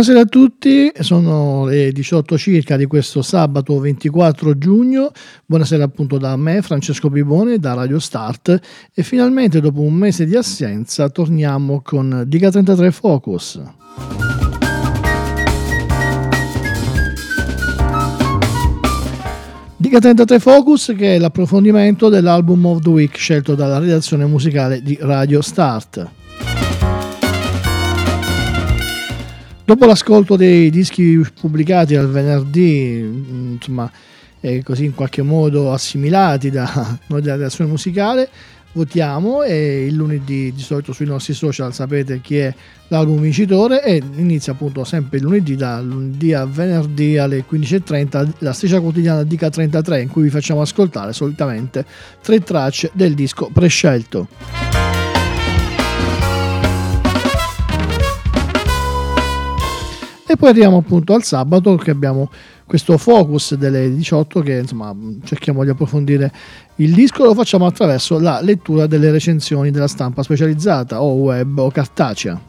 Buonasera a tutti, sono le 18 circa di questo sabato 24 giugno. Buonasera appunto da me, Francesco Bibone, da Radio Start e finalmente dopo un mese di assenza torniamo con Diga 33 Focus. Diga 33 Focus che è l'approfondimento dell'album of the week scelto dalla redazione musicale di Radio Start. Dopo l'ascolto dei dischi pubblicati al venerdì, mm, insomma, così in qualche modo assimilati da noi della redazione musicale, votiamo e il lunedì di solito sui nostri social sapete chi è l'album vincitore e inizia appunto sempre il lunedì da lunedì a venerdì alle 15.30 la striscia quotidiana Dica 33 in cui vi facciamo ascoltare solitamente tre tracce del disco prescelto. E poi arriviamo appunto al sabato che abbiamo questo focus delle 18 che insomma cerchiamo di approfondire il disco, lo facciamo attraverso la lettura delle recensioni della stampa specializzata o web o cartacea.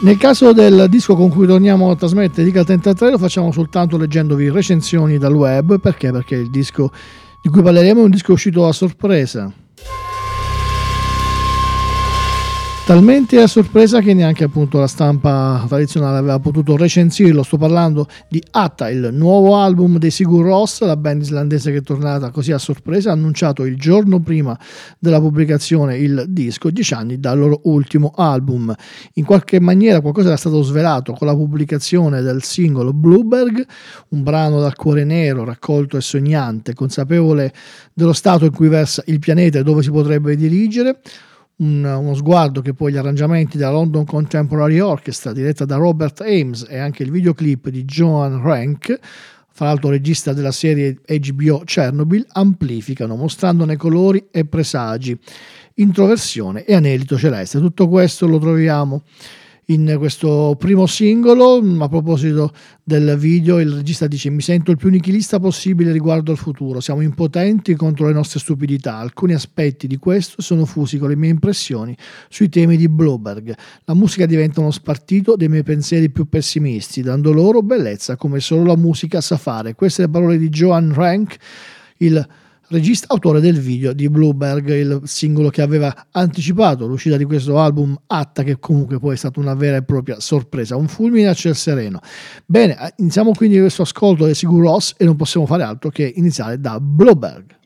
Nel caso del disco con cui torniamo a trasmettere Dica 33 lo facciamo soltanto leggendovi recensioni dal web, perché? Perché il disco di cui parleremo è un disco uscito a sorpresa, Talmente a sorpresa che neanche appunto la stampa tradizionale aveva potuto recensirlo. Sto parlando di Atta, il nuovo album dei Sigur Ross, la band islandese che è tornata così a sorpresa, annunciato il giorno prima della pubblicazione il disco, dieci anni dal loro ultimo album. In qualche maniera qualcosa era stato svelato con la pubblicazione del singolo Blueberg, un brano dal cuore nero, raccolto e sognante, consapevole dello stato in cui versa il pianeta e dove si potrebbe dirigere un, uno sguardo che poi gli arrangiamenti della London Contemporary Orchestra diretta da Robert Ames e anche il videoclip di Joan Rank fra l'altro regista della serie HBO Chernobyl, amplificano mostrandone colori e presagi, introversione e anelito celeste. Tutto questo lo troviamo in questo primo singolo. A proposito del video, il regista dice: Mi sento il più nichilista possibile riguardo al futuro. Siamo impotenti contro le nostre stupidità. Alcuni aspetti di questo sono fusi con le mie impressioni sui temi di Bloberg. La musica diventa uno spartito dei miei pensieri più pessimisti, dando loro bellezza come solo la musica sa fare. Queste le parole di Joan Rank, il regista autore del video di Blueberg, il singolo che aveva anticipato l'uscita di questo album Atta, che comunque poi è stata una vera e propria sorpresa, un fulmine a ciel sereno. Bene, iniziamo quindi questo ascolto di Sigur Ross e non possiamo fare altro che iniziare da Blueberg.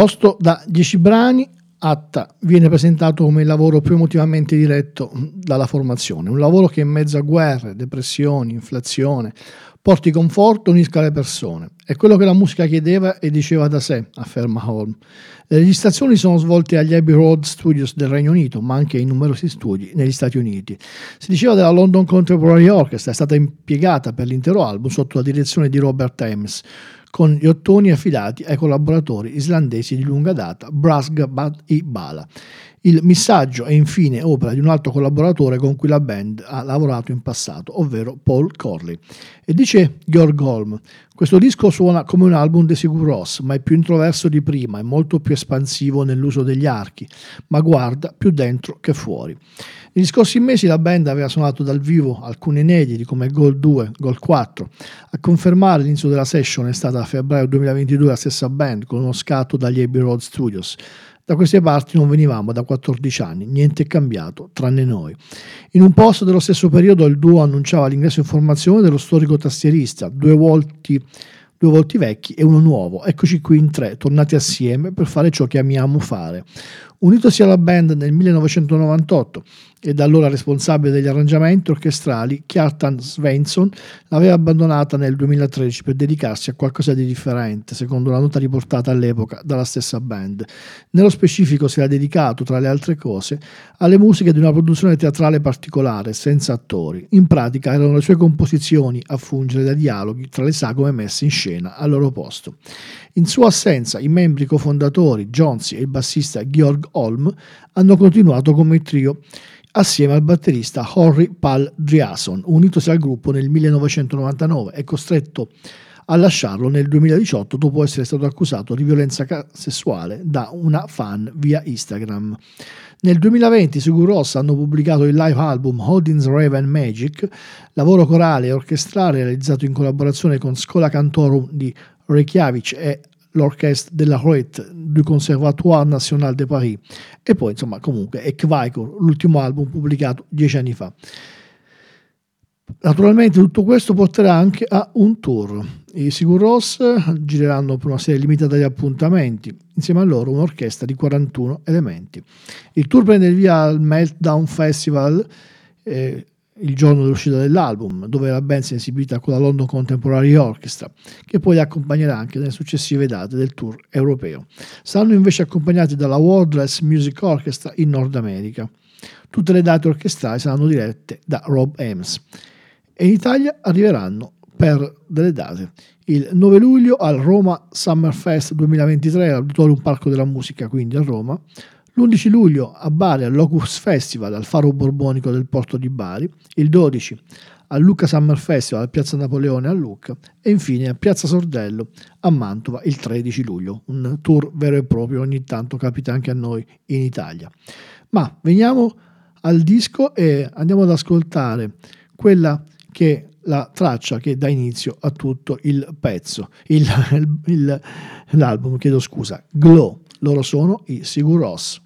Composto da 10 brani, Atta viene presentato come il lavoro più emotivamente diretto dalla formazione, un lavoro che in mezzo a guerre, depressioni, inflazione, porti conforto unisca le persone. È quello che la musica chiedeva e diceva da sé, afferma Holm. Le registrazioni sono svolte agli Abbey Road Studios del Regno Unito, ma anche in numerosi studi negli Stati Uniti. Si diceva della London Contemporary Orchestra, è stata impiegata per l'intero album sotto la direzione di Robert Ames con gli ottoni affidati ai collaboratori islandesi di lunga data Brasgabad e Bala. Il missaggio è infine opera di un altro collaboratore con cui la band ha lavorato in passato, ovvero Paul Corley. E dice Georg Holm, questo disco suona come un album di Sigur Ross, ma è più introverso di prima, è molto più espansivo nell'uso degli archi, ma guarda più dentro che fuori. Negli scorsi mesi la band aveva suonato dal vivo alcuni inediti come Goal 2, Goal 4. A confermare l'inizio della session è stata a febbraio 2022 la stessa band con uno scatto dagli Abbey Road Studios. Da queste parti non venivamo da 14 anni, niente è cambiato, tranne noi. In un post dello stesso periodo il duo annunciava l'ingresso in formazione dello storico tastierista, due volti due volti vecchi e uno nuovo. Eccoci qui in tre, tornati assieme per fare ciò che amiamo fare. Unitosi alla band nel 1998 e da allora responsabile degli arrangiamenti orchestrali, Kjartan Svensson l'aveva abbandonata nel 2013 per dedicarsi a qualcosa di differente, secondo la nota riportata all'epoca dalla stessa band. Nello specifico si era dedicato, tra le altre cose, alle musiche di una produzione teatrale particolare, senza attori. In pratica erano le sue composizioni a fungere da dialoghi tra le sagome messe in scena al loro posto. In sua assenza, i membri cofondatori Jonesy e il bassista Georg Holm hanno continuato come trio assieme al batterista Horry Pal Driason, unitosi al gruppo nel 1999 e costretto a lasciarlo nel 2018 dopo essere stato accusato di violenza sessuale da una fan via Instagram. Nel 2020 i Sigur Ross hanno pubblicato il live album Odin's Raven Magic, lavoro corale e orchestrale realizzato in collaborazione con Scola Cantorum di Reykjavik e l'orchestra della Roet du Conservatoire National de Paris e poi insomma comunque è Kvaikur, l'ultimo album pubblicato dieci anni fa. Naturalmente tutto questo porterà anche a un tour. I Sigur Ross gireranno per una serie limitata di appuntamenti, insieme a loro un'orchestra di 41 elementi. Il tour prende il via al Meltdown Festival eh, il giorno dell'uscita dell'album, dove la band si è esibita con la London Contemporary Orchestra, che poi li accompagnerà anche nelle successive date del tour europeo. Saranno invece accompagnati dalla Wordless Music Orchestra in Nord America. Tutte le date orchestrali saranno dirette da Rob Ames. E in Italia arriveranno per delle date. Il 9 luglio al Roma Summer Fest 2023 all'Auditorium Parco della Musica, quindi a Roma, l'11 luglio a Bari al Locus Festival al Faro Borbonico del Porto di Bari, il 12 al Lucca Summer Festival a Piazza Napoleone a Lucca e infine a Piazza Sordello a Mantova il 13 luglio, un tour vero e proprio ogni tanto capita anche a noi in Italia. Ma veniamo al disco e andiamo ad ascoltare quella che la traccia che dà inizio a tutto il pezzo, il, il, l'album, chiedo scusa, Glow. Loro sono i Sigur Ross.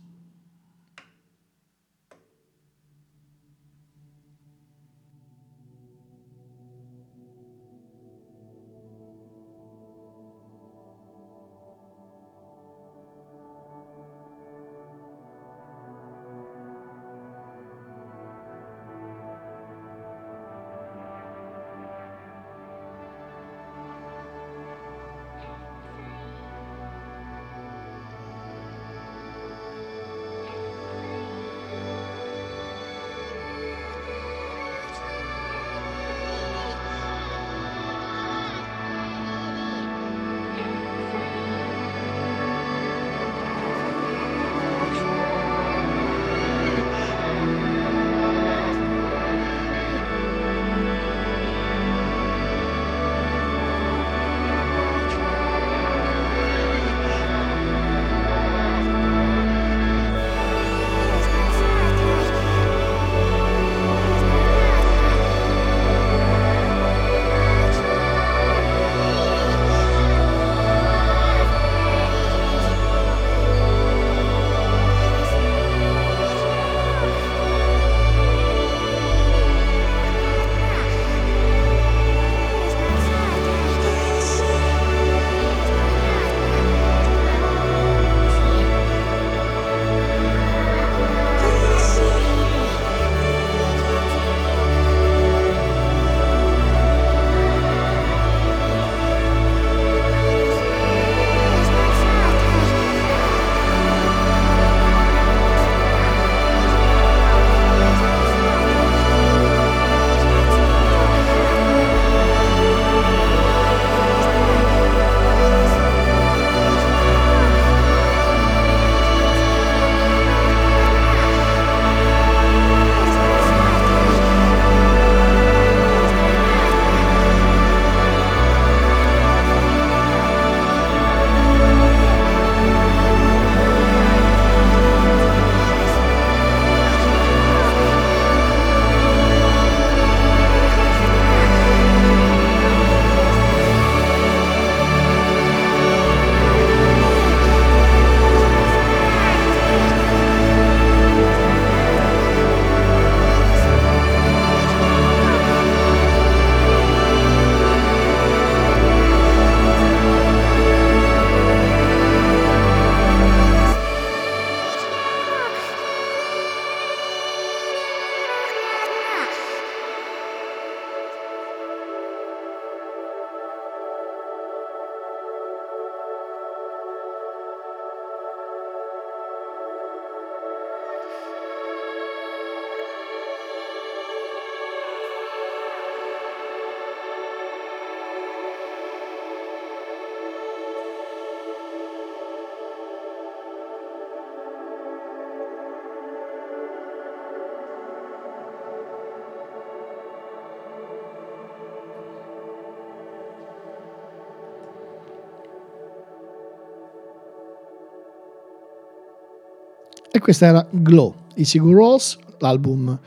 Questa era Glow, i Sigur Rós, l'album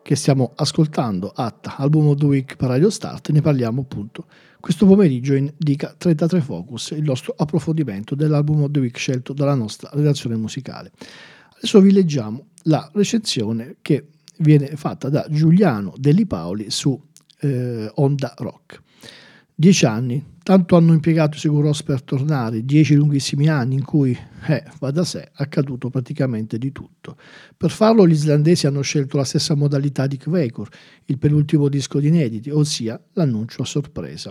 che stiamo ascoltando, Atta, album of the week per Radio Start, ne parliamo appunto questo pomeriggio in Dica 33 Focus, il nostro approfondimento dell'album of the week scelto dalla nostra redazione musicale. Adesso vi leggiamo la recensione che viene fatta da Giuliano Delli Paoli su eh, Onda Rock. Dieci anni, tanto hanno impiegato Seguros per tornare, dieci lunghissimi anni in cui, eh, va da sé, è accaduto praticamente di tutto. Per farlo gli islandesi hanno scelto la stessa modalità di Kvekur, il penultimo disco di inediti, ossia l'annuncio a sorpresa.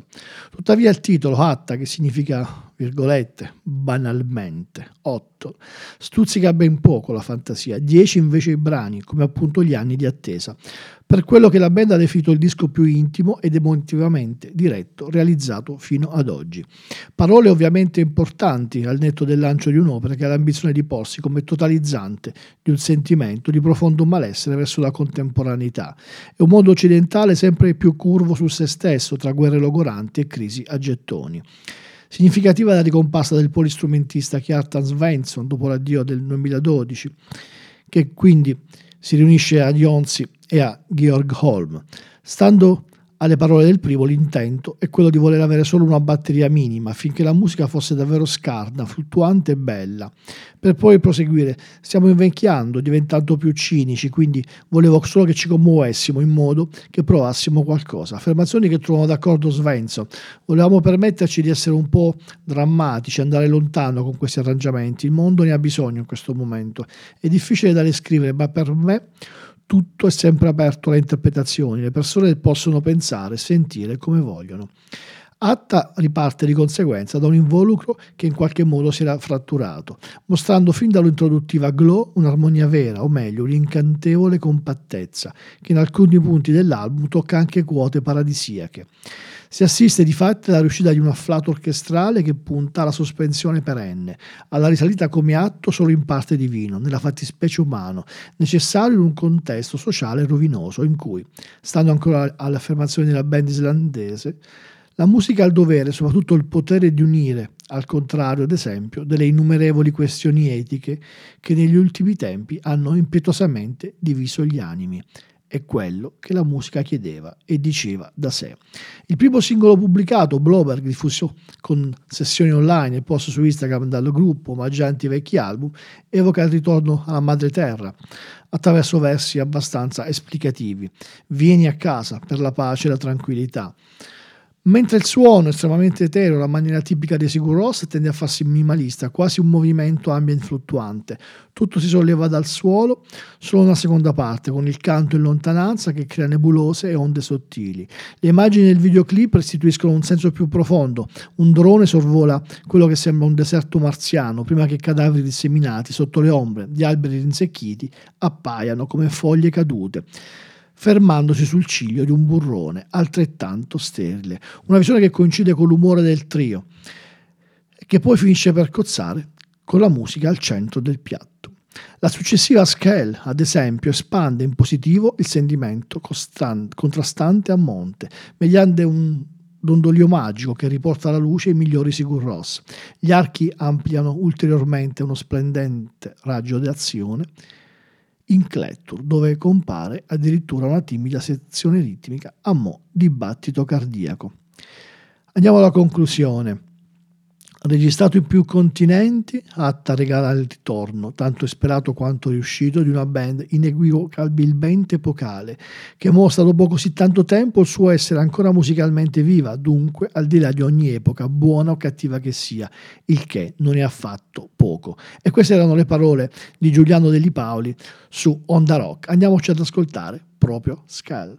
Tuttavia il titolo, Hatta, che significa, virgolette, banalmente, 8, stuzzica ben poco la fantasia, 10 invece i brani, come appunto gli anni di attesa per quello che la band ha definito il disco più intimo ed emotivamente diretto realizzato fino ad oggi. Parole ovviamente importanti al netto del lancio di un'opera che ha l'ambizione di porsi come totalizzante di un sentimento di profondo malessere verso la contemporaneità e un mondo occidentale sempre più curvo su se stesso tra guerre logoranti e crisi a gettoni. Significativa la ricomparsa del polistrumentista Kjartan Svensson dopo l'addio del 2012, che quindi si riunisce a Jonsi e a Georg Holm. Stando alle parole del primo, l'intento è quello di voler avere solo una batteria minima affinché la musica fosse davvero scarna, fluttuante e bella. Per poi proseguire, stiamo invecchiando, diventando più cinici, quindi volevo solo che ci commuovessimo in modo che provassimo qualcosa. Affermazioni che trovano d'accordo Svensson. Volevamo permetterci di essere un po' drammatici, andare lontano con questi arrangiamenti. Il mondo ne ha bisogno in questo momento. È difficile da descrivere, ma per me tutto è sempre aperto alle interpretazioni, le persone possono pensare, sentire come vogliono. Atta riparte di conseguenza da un involucro che in qualche modo si era fratturato, mostrando fin dall'introduttiva glow un'armonia vera, o meglio, un'incantevole compattezza, che in alcuni punti dell'album tocca anche quote paradisiache. Si assiste di fatto alla riuscita di un afflato orchestrale che punta alla sospensione perenne, alla risalita come atto solo in parte divino, nella fattispecie umano, necessario in un contesto sociale rovinoso in cui, stando ancora alle affermazioni della band islandese, la musica ha il dovere, soprattutto il potere di unire, al contrario, ad esempio, delle innumerevoli questioni etiche che negli ultimi tempi hanno impetuosamente diviso gli animi è quello che la musica chiedeva e diceva da sé. Il primo singolo pubblicato, Bloberg, diffuso con sessioni online e post su Instagram dal gruppo omaggianti vecchi album, evoca il ritorno alla madre terra attraverso versi abbastanza esplicativi. Vieni a casa per la pace e la tranquillità. Mentre il suono, estremamente etereo, la maniera tipica dei Sigur Rós, tende a farsi minimalista, quasi un movimento ambient fluttuante. Tutto si solleva dal suolo, solo una seconda parte, con il canto in lontananza che crea nebulose e onde sottili. Le immagini del videoclip restituiscono un senso più profondo. Un drone sorvola quello che sembra un deserto marziano, prima che cadaveri disseminati sotto le ombre di alberi rinsecchiti appaiano come foglie cadute fermandosi sul ciglio di un burrone altrettanto sterile. Una visione che coincide con l'umore del trio, che poi finisce per cozzare con la musica al centro del piatto. La successiva scale, ad esempio, espande in positivo il sentimento costan- contrastante a monte, mediante un dondolio magico che riporta alla luce i migliori Sigur Ross. Gli archi ampliano ulteriormente uno splendente raggio d'azione in Clettur, dove compare addirittura una timida sezione ritmica a mo' di battito cardiaco. Andiamo alla conclusione. Registrato in più continenti, Atta regala il ritorno, tanto sperato quanto riuscito, di una band inequivocabilmente epocale, che mostra dopo così tanto tempo il suo essere ancora musicalmente viva, dunque al di là di ogni epoca, buona o cattiva che sia, il che non è affatto poco. E queste erano le parole di Giuliano Deli Paoli su Onda Rock. Andiamoci ad ascoltare proprio Skull.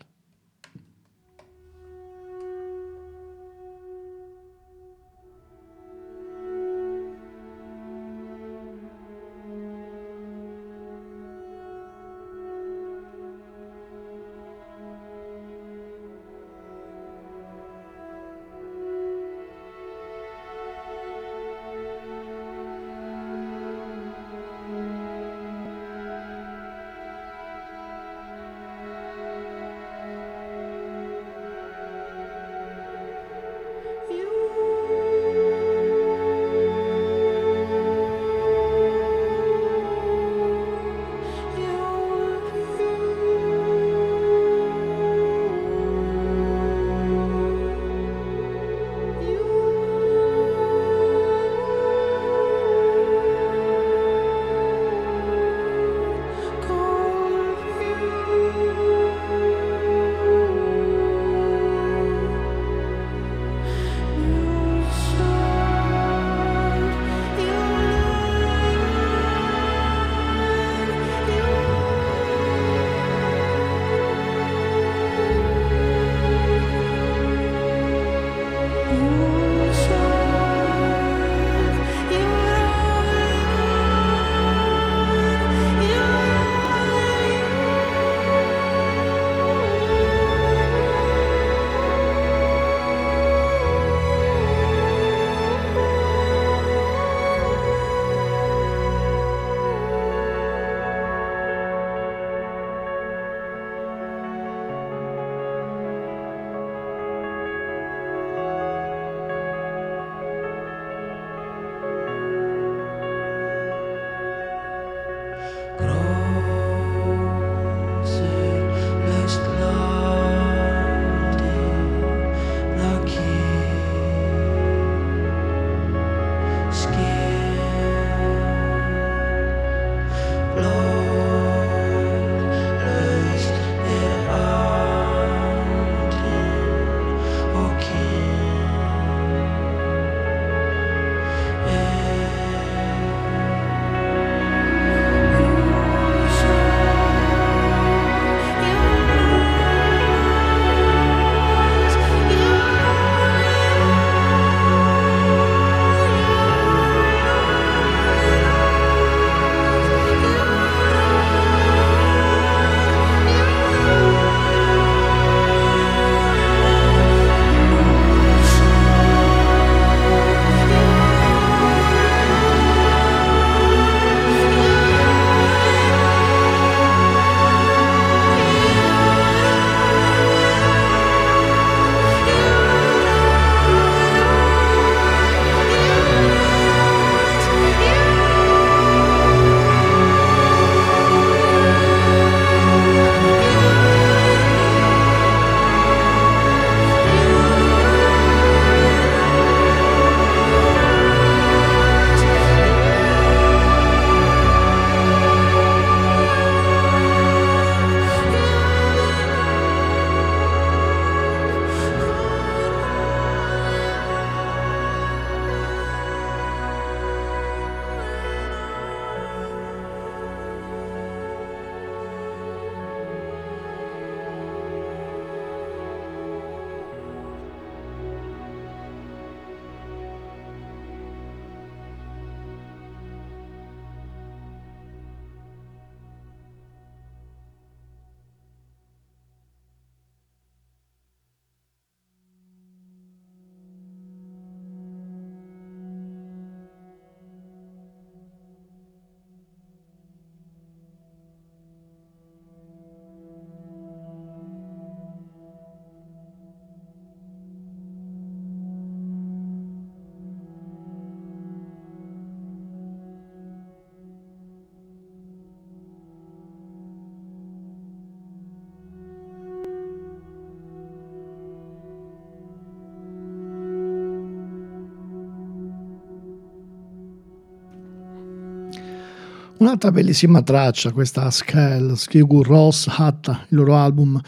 Un'altra bellissima traccia, questa Skell, Skigur Ross, Hatta, il loro album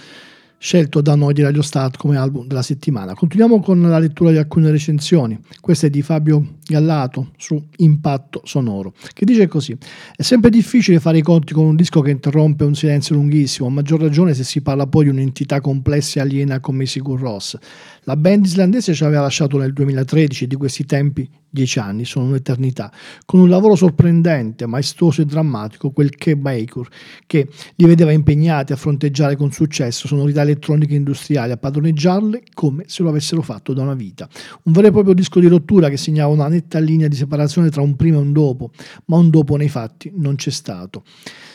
scelto da noi di Radio Start come album della settimana. Continuiamo con la lettura di alcune recensioni. Questa è di Fabio Gallato su Impatto Sonoro, che dice così: È sempre difficile fare i conti con un disco che interrompe un silenzio lunghissimo, a maggior ragione se si parla poi di un'entità complessa e aliena come Sigur Ross. La band islandese ci aveva lasciato nel 2013 di questi tempi dieci anni, sono un'eternità, con un lavoro sorprendente, maestoso e drammatico, quel che Baker, che li vedeva impegnati a fronteggiare con successo sonorità elettroniche industriali, a padroneggiarle come se lo avessero fatto da una vita. Un vero e proprio disco di rottura che segnava una netta linea di separazione tra un prima e un dopo, ma un dopo nei fatti non c'è stato.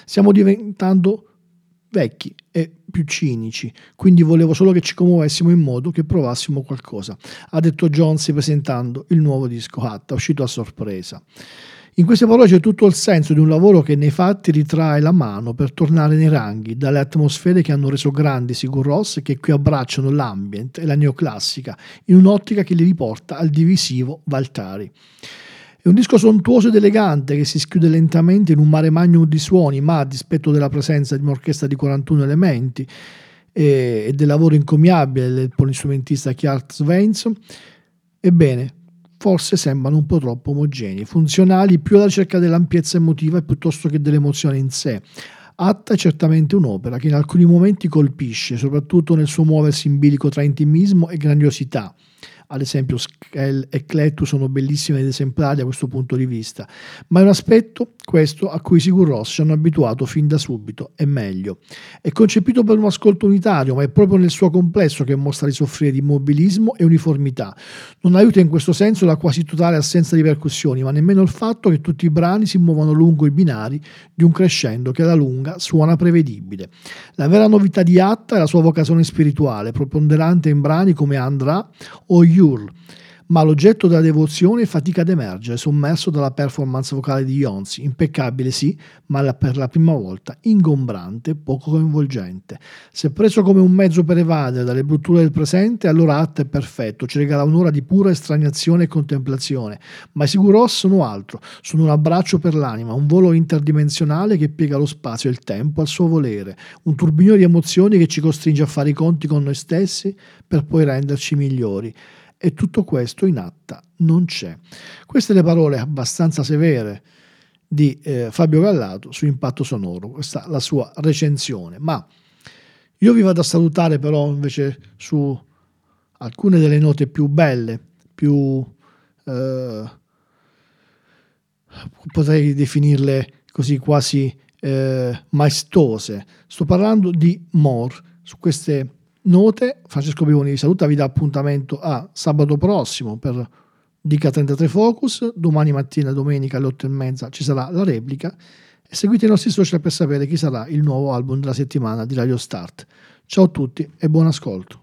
Stiamo diventando vecchi e più cinici, quindi volevo solo che ci commuovessimo in modo che provassimo qualcosa, ha detto Jones presentando il nuovo disco Hatta, uscito a sorpresa. In queste parole c'è tutto il senso di un lavoro che nei fatti ritrae la mano per tornare nei ranghi, dalle atmosfere che hanno reso grandi Sigur Ross che qui abbracciano l'ambient e la neoclassica, in un'ottica che li riporta al divisivo Valtari. È un disco sontuoso ed elegante che si schiude lentamente in un mare magnum di suoni, ma a dispetto della presenza di un'orchestra di 41 elementi e, e del lavoro incommiabile del polistrumentista Kjart Svensson, ebbene, forse sembrano un po' troppo omogenei, funzionali più alla ricerca dell'ampiezza emotiva piuttosto che dell'emozione in sé. Atta è certamente un'opera che in alcuni momenti colpisce, soprattutto nel suo muoversi in bilico tra intimismo e grandiosità ad esempio Skell e Cletu sono bellissimi ed esemplari da questo punto di vista, ma è un aspetto questo a cui Sigur Ross ci hanno abituato fin da subito e meglio. È concepito per un ascolto unitario, ma è proprio nel suo complesso che mostra di soffrire di immobilismo e uniformità. Non aiuta in questo senso la quasi totale assenza di percussioni, ma nemmeno il fatto che tutti i brani si muovono lungo i binari di un crescendo che alla lunga suona prevedibile. La vera novità di Atta è la sua vocazione spirituale, preponderante in brani come Andra o You Cure, ma l'oggetto della devozione fatica ad emergere, sommerso dalla performance vocale di Jones, impeccabile sì, ma per la prima volta ingombrante poco coinvolgente. Se preso come un mezzo per evadere dalle brutture del presente, allora Atta è perfetto, ci regala un'ora di pura estraniazione e contemplazione, ma i Siguros sono altro, sono un abbraccio per l'anima, un volo interdimensionale che piega lo spazio e il tempo al suo volere, un turbinio di emozioni che ci costringe a fare i conti con noi stessi per poi renderci migliori e tutto questo in atta non c'è. Queste le parole abbastanza severe di eh, Fabio Gallato su Impatto Sonoro, questa la sua recensione, ma io vi vado a salutare però invece su alcune delle note più belle, più eh, potrei definirle così quasi eh, maestose. Sto parlando di More, su queste note, Francesco Bivoni vi saluta, vi dà appuntamento a sabato prossimo per Dica 33 Focus, domani mattina, domenica alle 8 e mezza ci sarà la replica e seguite i nostri social per sapere chi sarà il nuovo album della settimana di Radio Start. Ciao a tutti e buon ascolto.